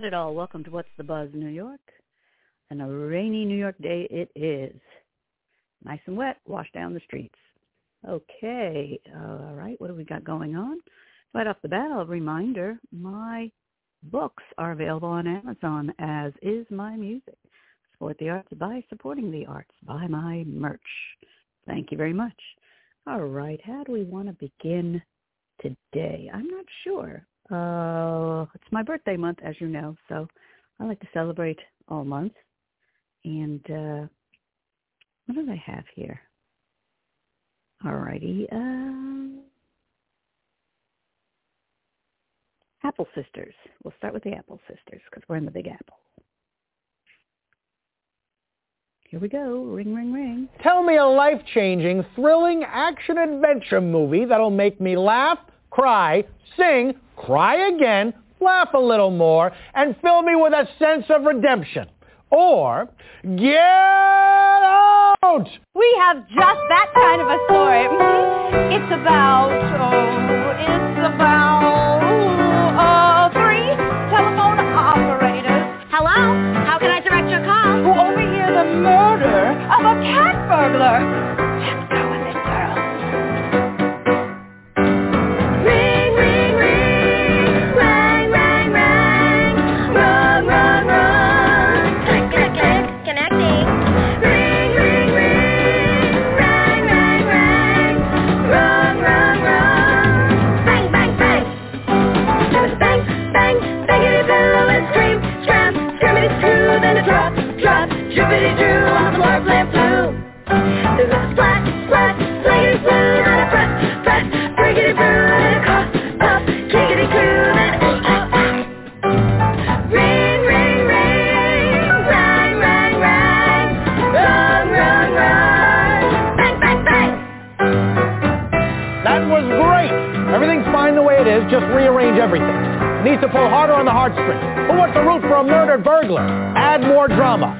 Got it all. Welcome to What's the Buzz, New York. And a rainy New York day it is. Nice and wet, wash down the streets. Okay, all right, what do we got going on? Right off the bat, a reminder, my books are available on Amazon, as is my music. Support the arts by supporting the arts. Buy my merch. Thank you very much. All right, how do we want to begin today? I'm not sure. Uh, it's my birthday month, as you know, so I like to celebrate all month. And uh, what do I have here? All righty. Uh, Apple Sisters. We'll start with the Apple Sisters because we're in the Big Apple. Here we go. Ring, ring, ring. Tell me a life-changing, thrilling action-adventure movie that'll make me laugh, cry, sing, cry again, laugh a little more, and fill me with a sense of redemption. Or get out! We have just that kind of a story. It's about, oh, it's everything. Needs to pull harder on the heartstrings. Who wants to root for a murdered burglar? Add more drama.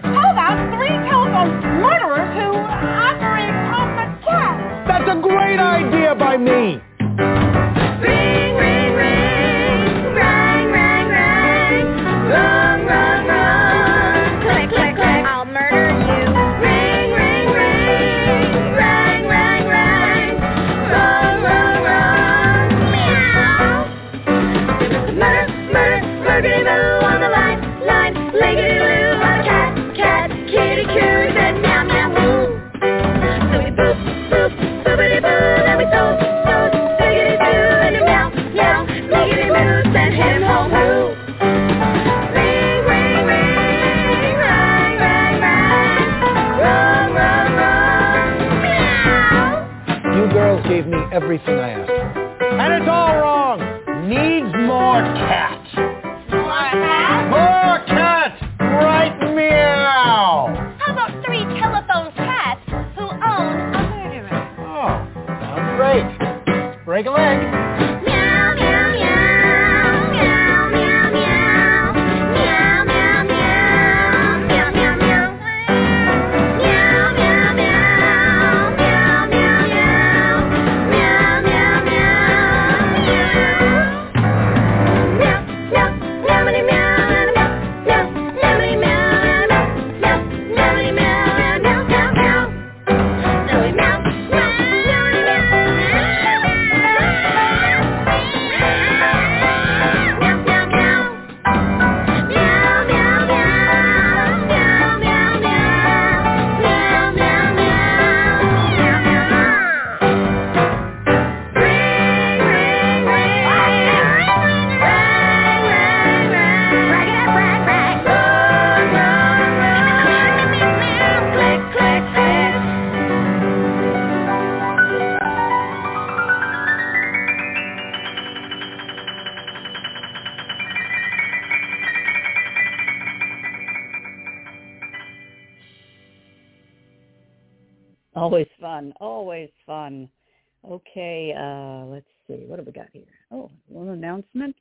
Okay, uh, let's see. What have we got here? Oh, one announcement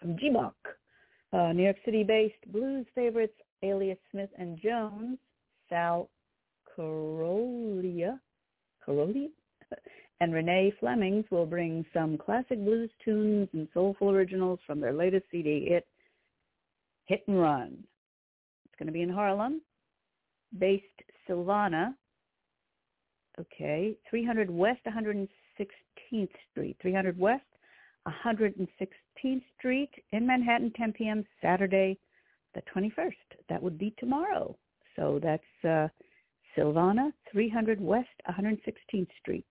from G-Bach. Uh, New York City-based blues favorites Alias Smith and Jones, Sal Carolia, Carolia, and Renee Flemings will bring some classic blues tunes and soulful originals from their latest CD, Hit, Hit and Run. It's going to be in Harlem, based Silvana, Okay, 300 West 116th Street. 300 West 116th Street in Manhattan, 10 p.m. Saturday, the 21st. That would be tomorrow. So that's uh, Silvana, 300 West 116th Street.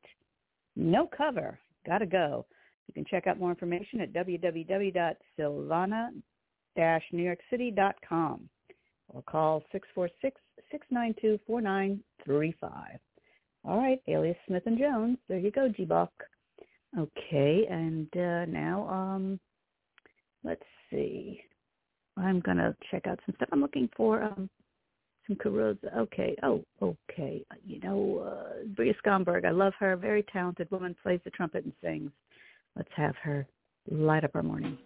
No cover. Gotta go. You can check out more information at www.silvana-newyorkcity.com or call 646-692-4935. All right, Alias Smith and Jones. There you go, G-Buck. Okay, and uh, now um, let's see. I'm gonna check out some stuff. I'm looking for um, some Carosa. Okay. Oh, okay. You know, uh, Bria Skonberg. I love her. Very talented woman. Plays the trumpet and sings. Let's have her light up our morning.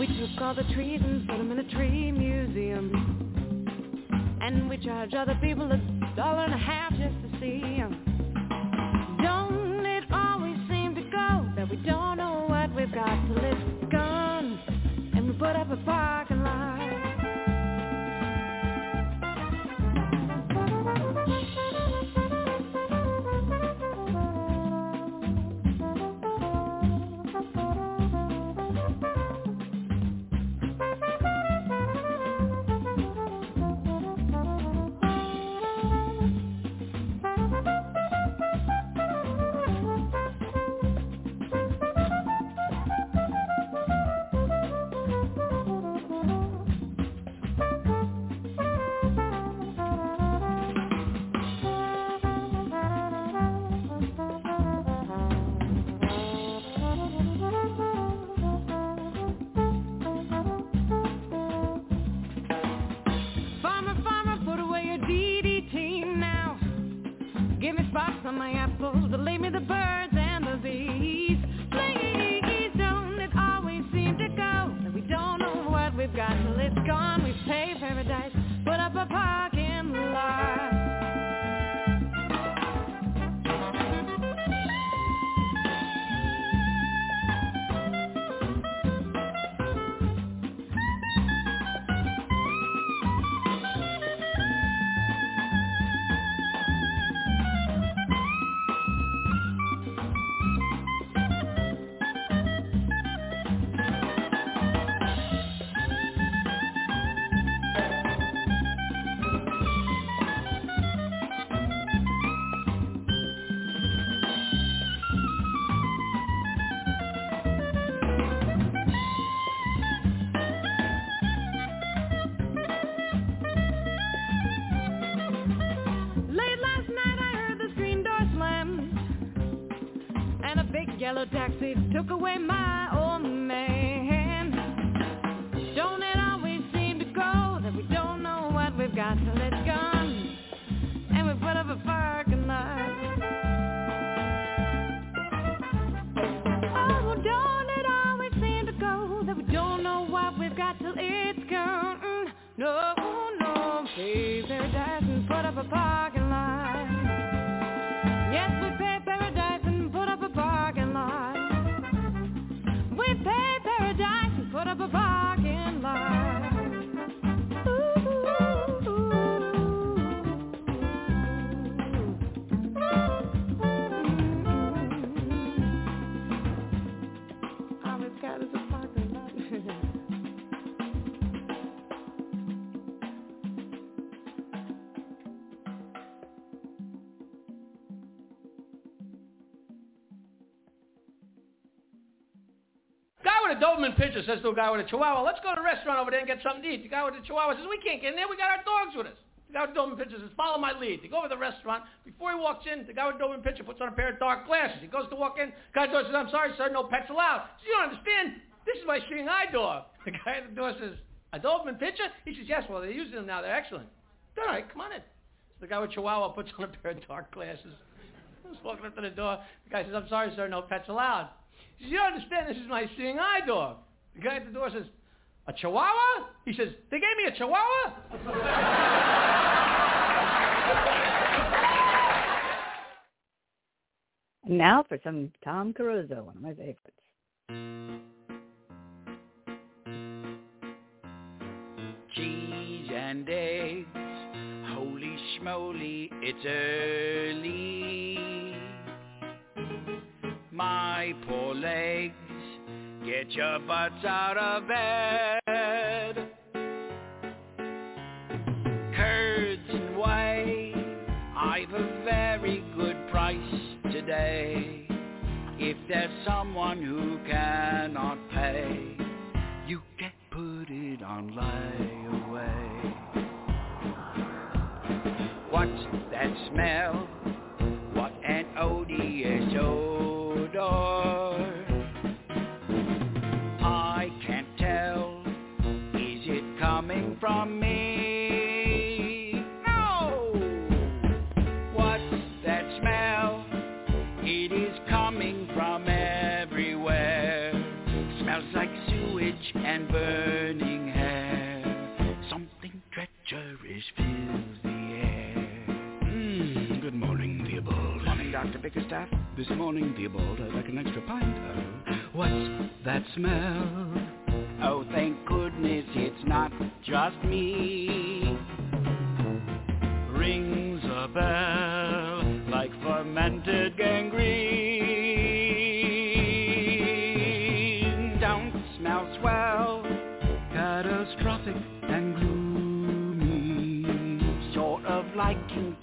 We took all the trees and put them in a tree museum. And we charge other people a dollar and a half just to see 'em. Don't it always seem to go that we don't know what we've got till it's gone and we put up a parking my took away my with a Doberman Pinscher says to a guy with a Chihuahua, let's go to a restaurant over there and get something to eat. The guy with the Chihuahua says, we can't get in there. We got our dogs with us. The guy with Doberman Pinscher says, follow my lead. They go over to the restaurant. Before he walks in, the guy with Doberman Pinscher puts on a pair of dark glasses. He goes to walk in. The guy at the door says, I'm sorry, sir, no pets allowed. He says, you don't understand. This is my seeing eye dog. The guy at the door says, a Doberman Pinscher? He says, yes, well, they're using them now. They're excellent. All right, come on in. So the guy with Chihuahua puts on a pair of dark glasses. He's walking up to the door. The guy says, I'm sorry, sir, no pets allowed. He says, you don't understand. This is my seeing eye dog. The guy at the door says, a chihuahua? He says, they gave me a chihuahua? Now for some Tom Caruso, one of my favorites. cheese and eggs. Holy schmoly, it's early. My poor legs, get your butts out of bed. Curds and whey, I've a very good price today. If there's someone who cannot pay, you can put it on layaway. What's that smell? What an odious odor. From me? No! What's that smell? It is coming from everywhere. Smells like sewage and burning hair. Something treacherous fills the air. Mm, good morning, Theobald. Morning, Dr. Bickerstaff. This morning, Theobald, I'd like an extra pint of... What's that smell? Oh, thank goodness it's not just me. Rings a bell like fermented gangrene. Don't smell swell. Catastrophic and gloomy. Sort of like you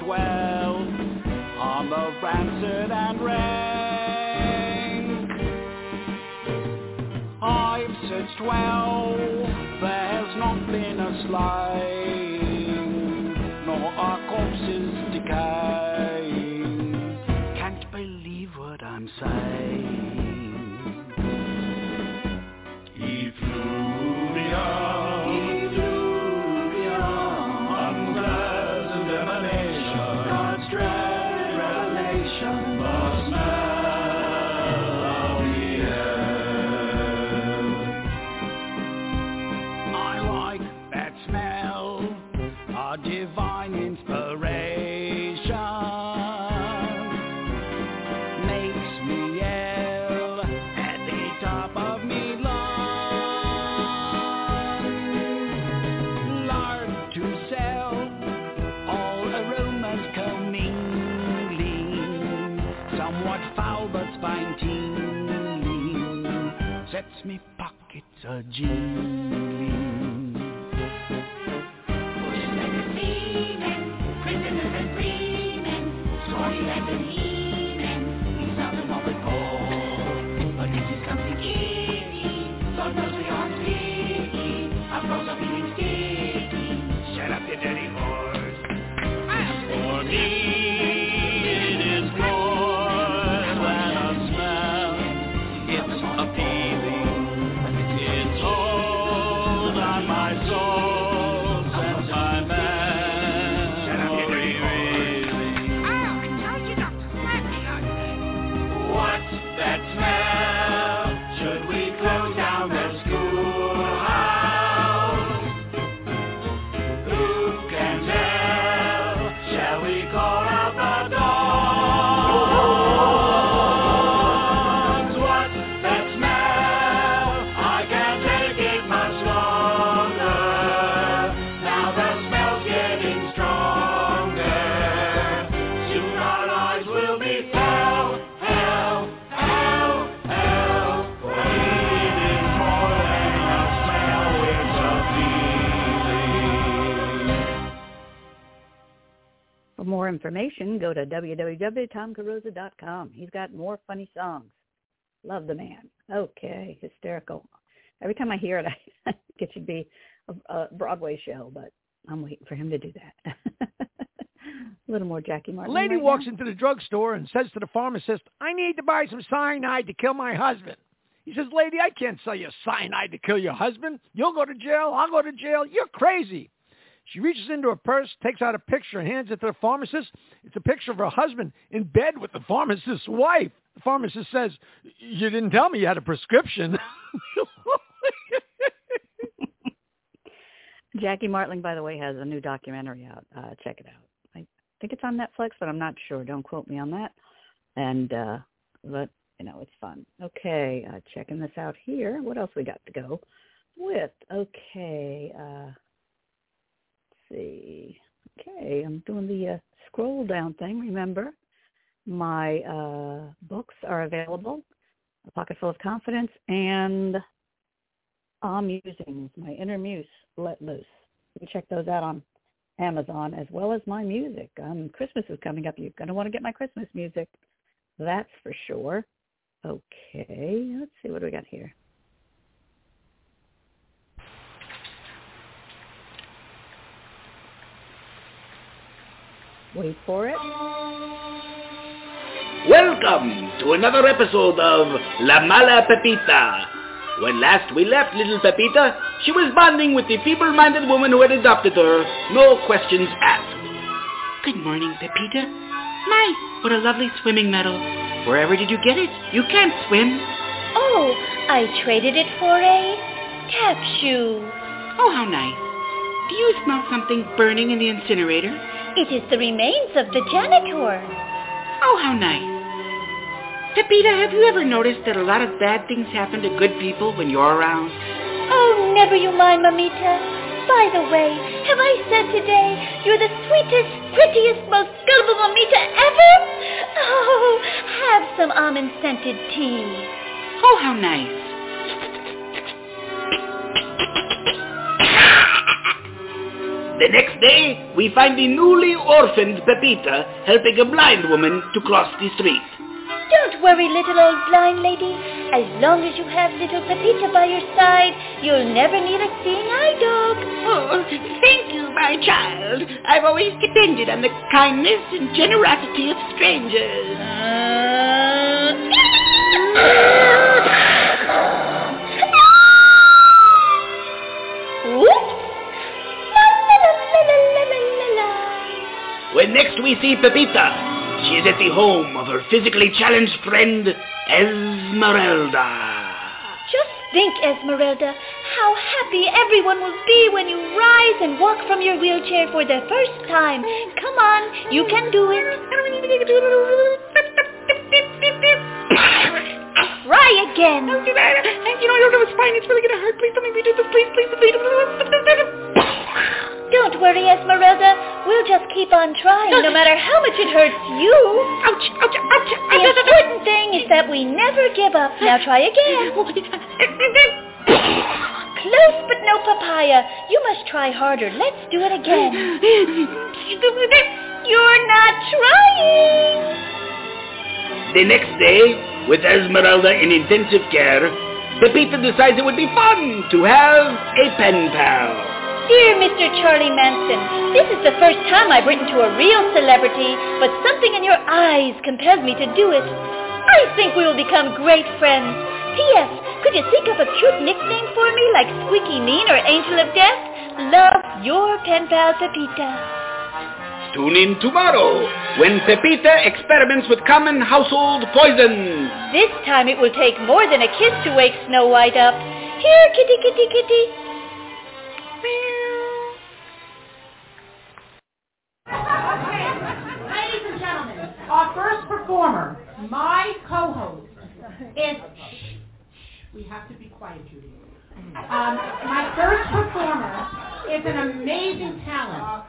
dwell on the rancid and rank. I've searched well, there's not been a slaying, nor are corpses decaying. a G. information, go to www.tomcarosa.com. He's got more funny songs. Love the man. Okay, hysterical. Every time I hear it, I think it should be a, a Broadway show, but I'm waiting for him to do that. a little more Jackie Martling. lady right walks now. into the drugstore and says to the pharmacist, I need to buy some cyanide to kill my husband. He says, lady, I can't sell you cyanide to kill your husband. You'll go to jail. I'll go to jail. You're crazy. She reaches into her purse, takes out a picture, and hands it to the pharmacist. It's a picture of her husband in bed with the pharmacist's wife. The pharmacist says, you didn't tell me you had a prescription. Jackie Martling, by the way, has a new documentary out. Uh, check it out. I think it's on Netflix, but I'm not sure. Don't quote me on that. And uh, but you know, it's fun. Okay, uh, checking this out here. What else we got to go with? Okay, uh, see. Okay, I'm doing the uh, scroll down thing. Remember, my uh, books are available. A Pocket Full of Confidence and Ah Musings, my inner muse let loose. You can check those out on Amazon as well as my music. Um, Christmas is coming up. You're going to want to get my Christmas music. That's for sure. Okay, let's see what do we got here. Wait for it. Welcome to another episode of La Mala Pepita. When last we left little Pepita, she was bonding with the feeble-minded woman who had adopted her, no questions asked. Good morning, Pepita. My, what a lovely swimming medal. Wherever did you get it? You can't swim. Oh, I traded it for a tap shoe. Oh, how nice. Do you smell something burning in the incinerator? It is the remains of the janitor. Oh, how nice. Pepita, have you ever noticed that a lot of bad things happen to good people when you're around? Oh, never you mind, Mamita. By the way, have I said today you're the sweetest, prettiest, most gullible Mamita ever? Oh, have some almond-scented tea. Oh, how nice. The next day, we find the newly orphaned Pepita helping a blind woman to cross the street. Don't worry, little old blind lady. As long as you have little Pepita by your side, you'll never need a seeing eye dog. Oh, thank you, my child. I've always depended on the kindness and generosity of strangers. Whoops! When next we see Pepita, she is at the home of her physically challenged friend, Esmeralda. Just think, Esmeralda, how happy everyone will be when you rise and walk from your wheelchair for the first time. Come on, you can do it. Try again. You know, I don't know, it's fine. It's really going to hurt. Please don't make me do this. Please, please, please. Don't worry, Esmeralda. We'll just keep on trying, no matter how much it hurts you. Ouch, ouch, ouch. The important thing is that we never give up. Now try again. close but no papaya. You must try harder. Let's do it again. You're not trying. The next day, with Esmeralda in intensive care, Pepita decides it would be fun to have a pen pal. Dear Mr. Charlie Manson, this is the first time I've written to a real celebrity, but something in your eyes compels me to do it. I think we will become great friends. P.S. Could you think of a cute nickname for me like Squeaky Mean or Angel of Death? Love, your pen pal Pepita. Tune in tomorrow when Pepita experiments with common household poisons. This time it will take more than a kiss to wake Snow White up. Here, kitty, kitty, kitty. Ladies and gentlemen, our first performer, my co-host, is... Shh, we have to be quiet, Judy. Um, my first performer is an amazing talent.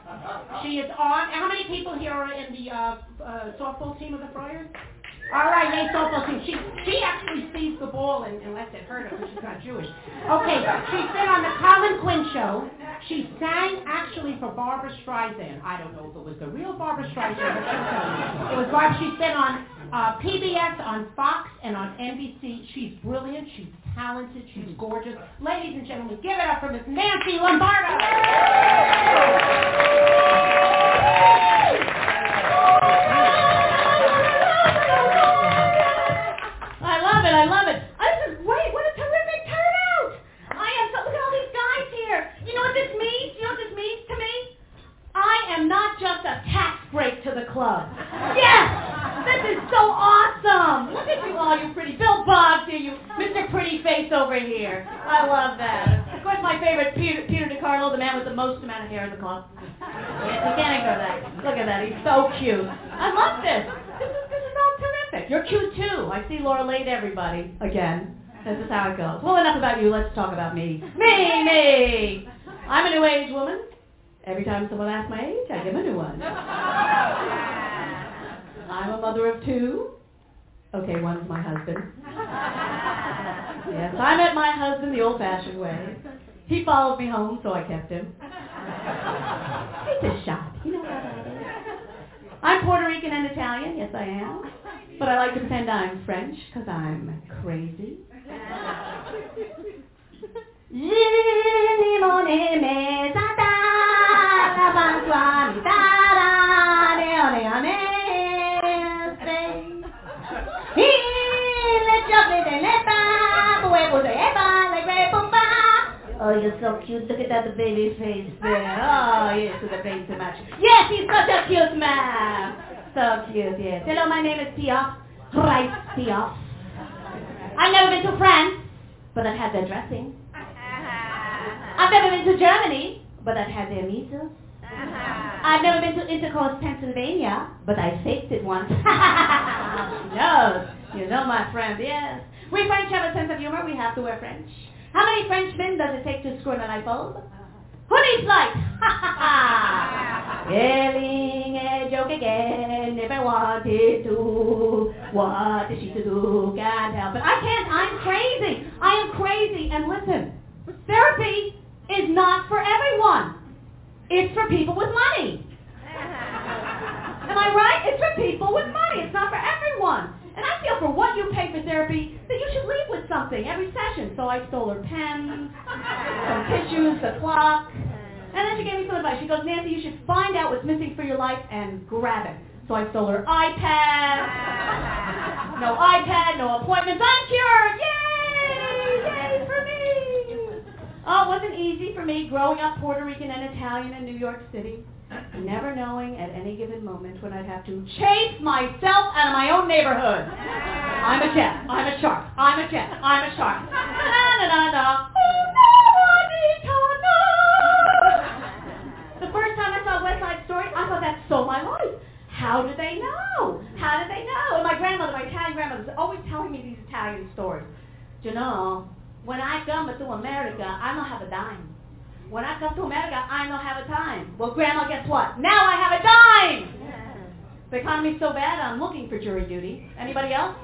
She is on... How many people here are in the uh, uh, softball team of the Friars? All right, Nate team. She she actually sees the ball and, lets it hurt her because she's not Jewish. Okay, she's been on the Colin Quinn show. She sang actually for Barbra Streisand. I don't know if it was the real Barbra Streisand, but. It was Barbara. She's been on uh, PBS, on Fox, and on NBC. She's brilliant. She's talented. She's gorgeous. Ladies and gentlemen, give it up for Miss Nancy Lombardo. Most amount of hair in the club. You can't ignore that. Look at that. He's so cute. I love this. This is this is all terrific. You're cute too. I see Laura laid everybody again. This is how it goes. Well, enough about you. Let's talk about me. Me, me. I'm a new age woman. Every time someone asks my age, I give a new one. I'm a mother of two. Okay, one's my husband. Yes, I met my husband the old-fashioned way. He followed me home, so I kept him. It's a shot. You know how that is. I'm Puerto Rican and Italian. Yes, I am. But I like to pretend I'm French because I'm crazy. Oh, you're so cute. Look at that baby face there. Oh, yes, with the face to match. Yes, he's such a cute man. So cute, yes. Hello, my name is Piaf. Right, Piaf. I've never been to France, but I've had their dressing. I've never been to Germany, but I've had their measles. I've never been to Intercourse, Pennsylvania, but I faked it once. knows. You know my friend, yes. We French have a sense of humor. We have to wear French. How many Frenchmen does it take to screw in a light bulb? Who needs light? Telling a joke again if I wanted to. What is she to do? Can't help it. I can't. I'm crazy. I am crazy. And listen, therapy is not for everyone. It's for people with money. Am I right? It's for people with money. It's not for everyone. And I feel for what you pay for therapy that you should leave with something every session. So I stole her pens, some tissues, the clock. And then she gave me some advice. She goes, Nancy, you should find out what's missing for your life and grab it. So I stole her iPad. No iPad, no appointments. I'm cured. Yay! Yay for me. Oh, it wasn't easy for me growing up Puerto Rican and Italian in New York City. Never knowing at any given moment when I'd have to chase myself out of my own neighborhood. I'm a jet. I'm a shark. I'm a jet. I'm a shark. Na. Oh, the first time I saw West Side Story, I thought that's so my life. How did they know? How did they know? And my grandmother, my Italian grandmother, was always telling me these Italian stories. You know, when I come to America, I don't have a dime. When I come to America, I don't have a time. Well, Grandma, guess what? Now I have a dime! The economy's so bad, I'm looking for jury duty. Anybody else?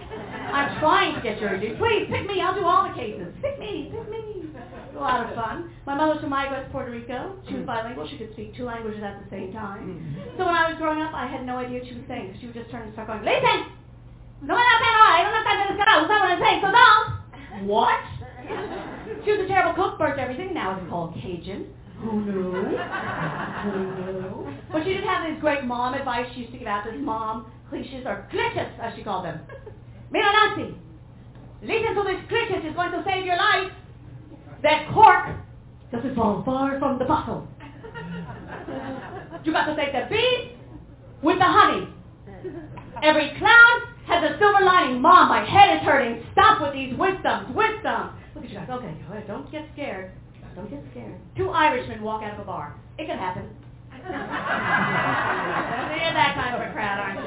I'm trying to get jury duty. Please, pick me. I'll do all the cases. Pick me. Pick me. A lot of fun. My mother was from Mayagüez, Puerto Rico. She was bilingual. She could speak two languages at the same time. Mm-hmm. So when I was growing up, I had no idea what she was saying. She would just turn and start going, listen! No me la pena, I don't have time to discuss what I'm saying, so don't! What? She was a terrible cook, burnt everything. Now it's called Cajun. Who knew? Who knew? But she did have this great mom advice she used to give out, this mom cliches, or cliches, as she called them. Mira, Nancy, listen to this cliches, it's going to save your life. That cork doesn't fall far from the bottle. You got to take the bees with the honey. Every clown has a silver lining. Mom, my head is hurting. Stop with these wisdoms, wisdom. Look at you guys. Okay, don't get scared. Don't get scared. Two Irishmen walk out of a bar. It can happen. You're that kind of a crowd, aren't you?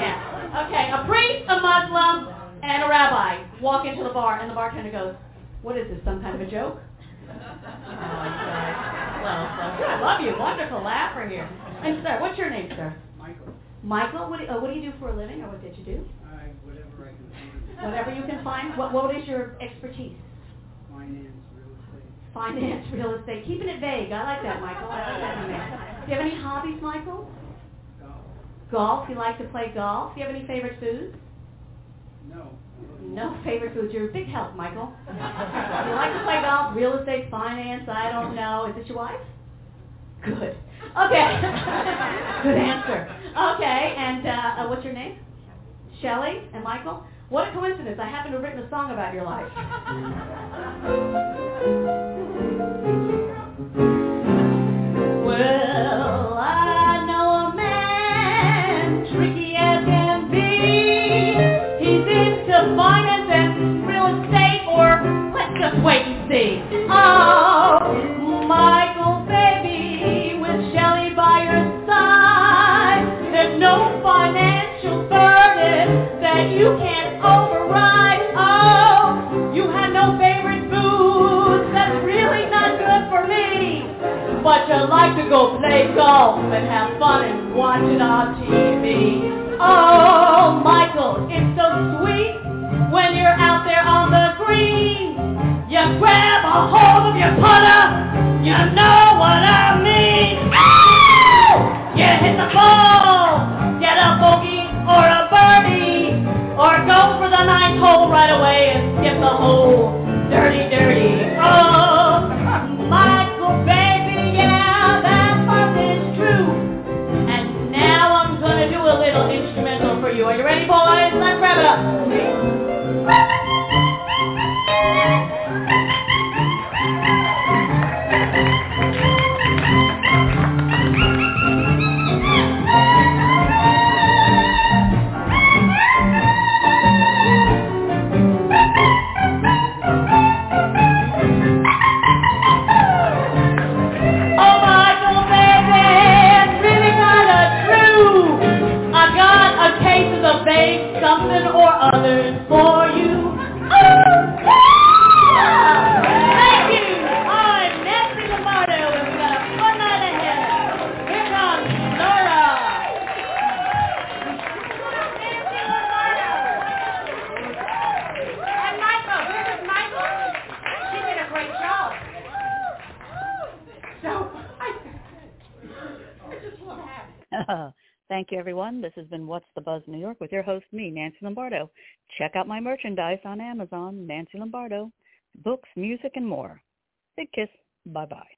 Yeah. Okay, a priest, a Muslim, and a rabbi walk into the bar, and the bartender goes, what is this, some kind of a joke? Oh, Well, so, I love you. Wonderful laugher here. And sir, what's your name, sir? Michael, Michael, what do, uh, what do you do for a living, or what did you do? I, whatever I can do, Whatever you can find. What, what is your expertise? finance, real estate, Finance, real estate. Keeping it vague. I like that, Michael. I like that, man. Do you have any hobbies, Michael? golf. Golf. You like to play golf. Do you have any favorite foods? No. No favorite foods. You're a big help, Michael. you like to play golf, real estate, finance. I don't know. Is it your wife? Good. Okay. Good answer. Okay. And uh, uh, what's your name? Shelley and Michael. What a coincidence. I happen to have written a song about your life. Well, I know a man, tricky as can be. He's into finance real estate, or let's just wait and see. Oh, and have fun and watch it on TV. This has been What's the Buzz New York with your host, me, Nancy Lombardo. Check out my merchandise on Amazon, Nancy Lombardo, books, music, and more. Big kiss. Bye-bye.